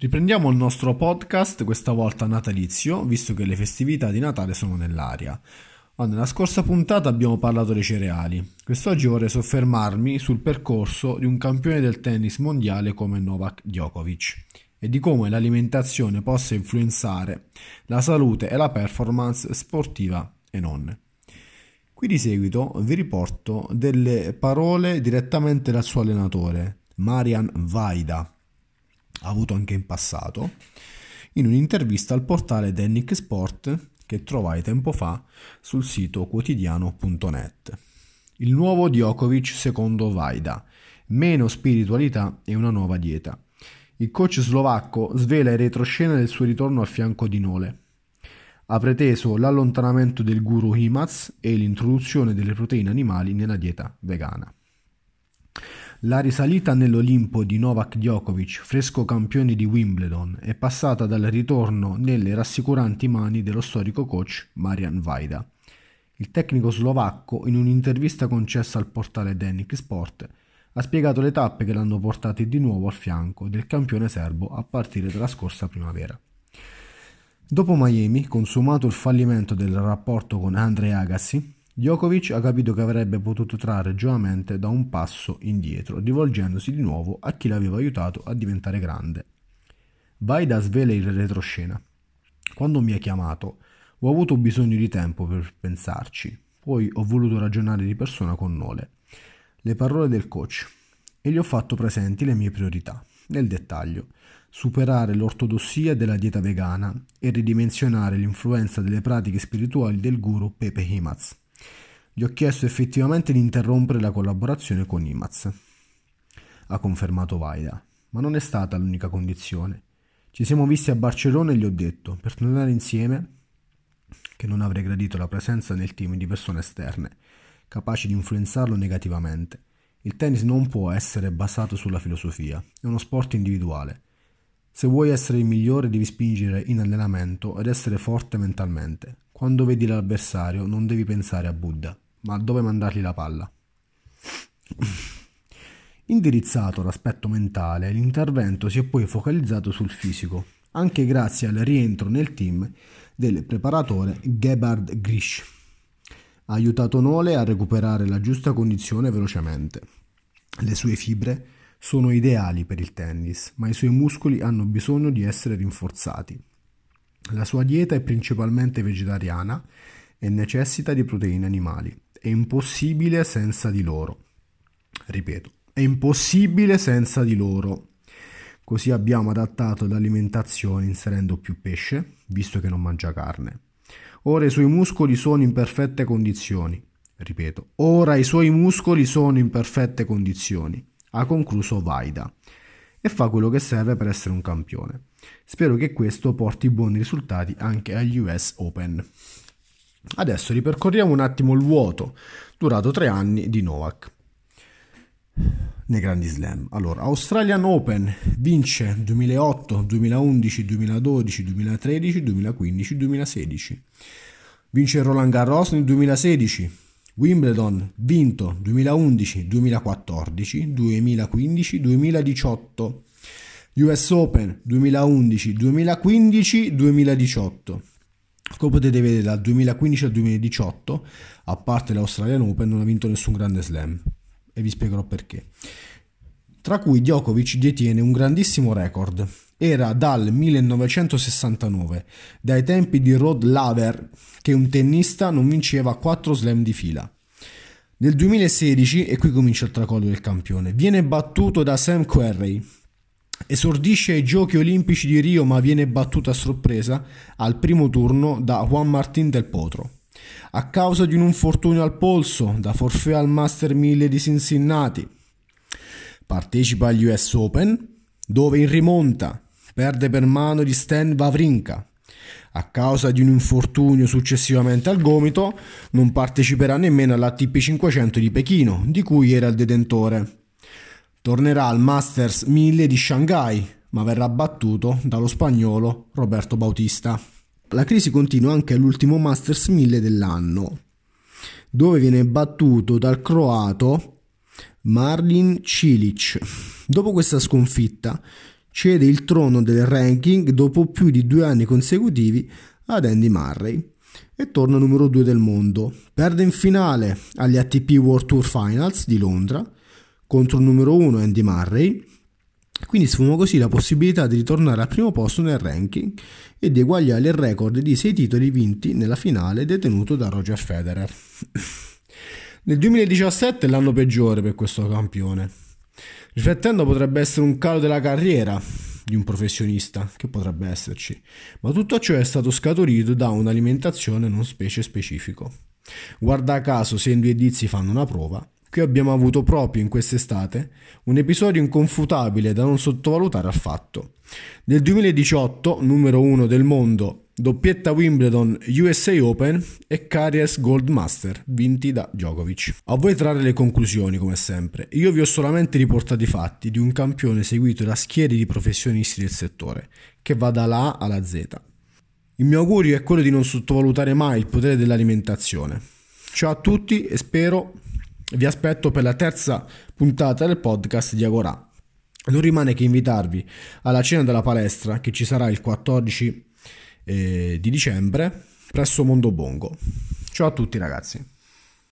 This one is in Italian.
Riprendiamo il nostro podcast, questa volta natalizio, visto che le festività di Natale sono nell'aria. nella scorsa puntata abbiamo parlato dei cereali. Quest'oggi vorrei soffermarmi sul percorso di un campione del tennis mondiale come Novak Djokovic e di come l'alimentazione possa influenzare la salute e la performance sportiva e non. Qui di seguito vi riporto delle parole direttamente dal suo allenatore, Marian Vaida avuto anche in passato, in un'intervista al portale Dennick Sport che trovai tempo fa sul sito quotidiano.net. Il nuovo Djokovic secondo Vaida, meno spiritualità e una nuova dieta. Il coach slovacco svela in retroscena del suo ritorno al fianco di Nole. Ha preteso l'allontanamento del guru Himaz e l'introduzione delle proteine animali nella dieta vegana. La risalita nell'Olimpo di Novak Djokovic, fresco campione di Wimbledon, è passata dal ritorno nelle rassicuranti mani dello storico coach Marian Vaida. Il tecnico slovacco, in un'intervista concessa al portale Denic Sport, ha spiegato le tappe che l'hanno portati di nuovo al fianco del campione serbo a partire dalla scorsa primavera. Dopo Miami, consumato il fallimento del rapporto con Andre Agassi, Djokovic ha capito che avrebbe potuto trarre giovamente da un passo indietro, rivolgendosi di nuovo a chi l'aveva aiutato a diventare grande. Vaida svela in retroscena. Quando mi ha chiamato, ho avuto bisogno di tempo per pensarci, poi ho voluto ragionare di persona con Nole. Le parole del coach e gli ho fatto presenti le mie priorità, nel dettaglio, superare l'ortodossia della dieta vegana e ridimensionare l'influenza delle pratiche spirituali del guru Pepe Himaz. Gli ho chiesto effettivamente di interrompere la collaborazione con Imaz. Ha confermato Vaida, ma non è stata l'unica condizione. Ci siamo visti a Barcellona e gli ho detto, per tornare insieme, che non avrei gradito la presenza nel team di persone esterne, capaci di influenzarlo negativamente. Il tennis non può essere basato sulla filosofia, è uno sport individuale. Se vuoi essere il migliore devi spingere in allenamento ed essere forte mentalmente. Quando vedi l'avversario non devi pensare a Buddha, ma dove mandargli la palla. Indirizzato all'aspetto mentale, l'intervento si è poi focalizzato sul fisico, anche grazie al rientro nel team del preparatore Gebhard Grisch. Ha aiutato Nole a recuperare la giusta condizione velocemente. Le sue fibre sono ideali per il tennis, ma i suoi muscoli hanno bisogno di essere rinforzati. La sua dieta è principalmente vegetariana e necessita di proteine animali. È impossibile senza di loro. Ripeto, è impossibile senza di loro. Così abbiamo adattato l'alimentazione inserendo più pesce, visto che non mangia carne. Ora i suoi muscoli sono in perfette condizioni. Ripeto, ora i suoi muscoli sono in perfette condizioni. Ha concluso Vaida. E fa quello che serve per essere un campione. Spero che questo porti buoni risultati anche agli US Open. Adesso ripercorriamo un attimo il vuoto durato tre anni di Novak nei grandi slam. Allora, Australian Open vince 2008, 2011, 2012, 2013, 2015, 2016. Vince Roland Garros nel 2016. Wimbledon vinto 2011, 2014, 2015, 2018. US Open 2011, 2015, 2018. Come potete vedere dal 2015 al 2018, a parte l'Australian Open, non ha vinto nessun grande slam e vi spiegherò perché. Tra cui Djokovic detiene un grandissimo record. Era dal 1969, dai tempi di Rod Laver, che un tennista non vinceva 4 slam di fila. Nel 2016, e qui comincia il tracollo del campione, viene battuto da Sam Querrey, Esordisce ai Giochi Olimpici di Rio ma viene battuta a sorpresa al primo turno da Juan Martín del Potro. A causa di un infortunio al polso, da forfè al Master 1000 di Cincinnati. Partecipa agli US Open, dove in rimonta perde per mano di Stan Wawrinka. A causa di un infortunio successivamente al gomito, non parteciperà nemmeno all'ATP 500 di Pechino, di cui era il detentore. Tornerà al Masters 1000 di Shanghai, ma verrà battuto dallo spagnolo Roberto Bautista. La crisi continua anche all'ultimo Masters 1000 dell'anno, dove viene battuto dal croato Marlin Cilic. Dopo questa sconfitta, cede il trono del ranking dopo più di due anni consecutivi ad Andy Murray e torna numero 2 del mondo. Perde in finale agli ATP World Tour Finals di Londra contro il numero 1 Andy Murray. Quindi sfuma così la possibilità di ritornare al primo posto nel ranking e di eguagliare il record di 6 titoli vinti nella finale detenuto da Roger Federer. Nel 2017 è l'anno peggiore per questo campione. Riflettendo potrebbe essere un calo della carriera di un professionista, che potrebbe esserci, ma tutto ciò è stato scaturito da un'alimentazione non specie specifico. Guarda caso, se i due indizi fanno una prova, qui abbiamo avuto proprio in quest'estate un episodio inconfutabile da non sottovalutare affatto. Nel 2018, numero uno del mondo doppietta Wimbledon, USA Open e Carriers Gold Master, vinti da Djokovic. A voi trarre le conclusioni, come sempre. Io vi ho solamente riportato i fatti di un campione seguito da schiere di professionisti del settore, che va dalla A alla Z. Il mio augurio è quello di non sottovalutare mai il potere dell'alimentazione. Ciao a tutti e spero vi aspetto per la terza puntata del podcast di Agorà. Non rimane che invitarvi alla cena della palestra che ci sarà il 14 eh, di dicembre presso Mondo Bongo. Ciao a tutti ragazzi.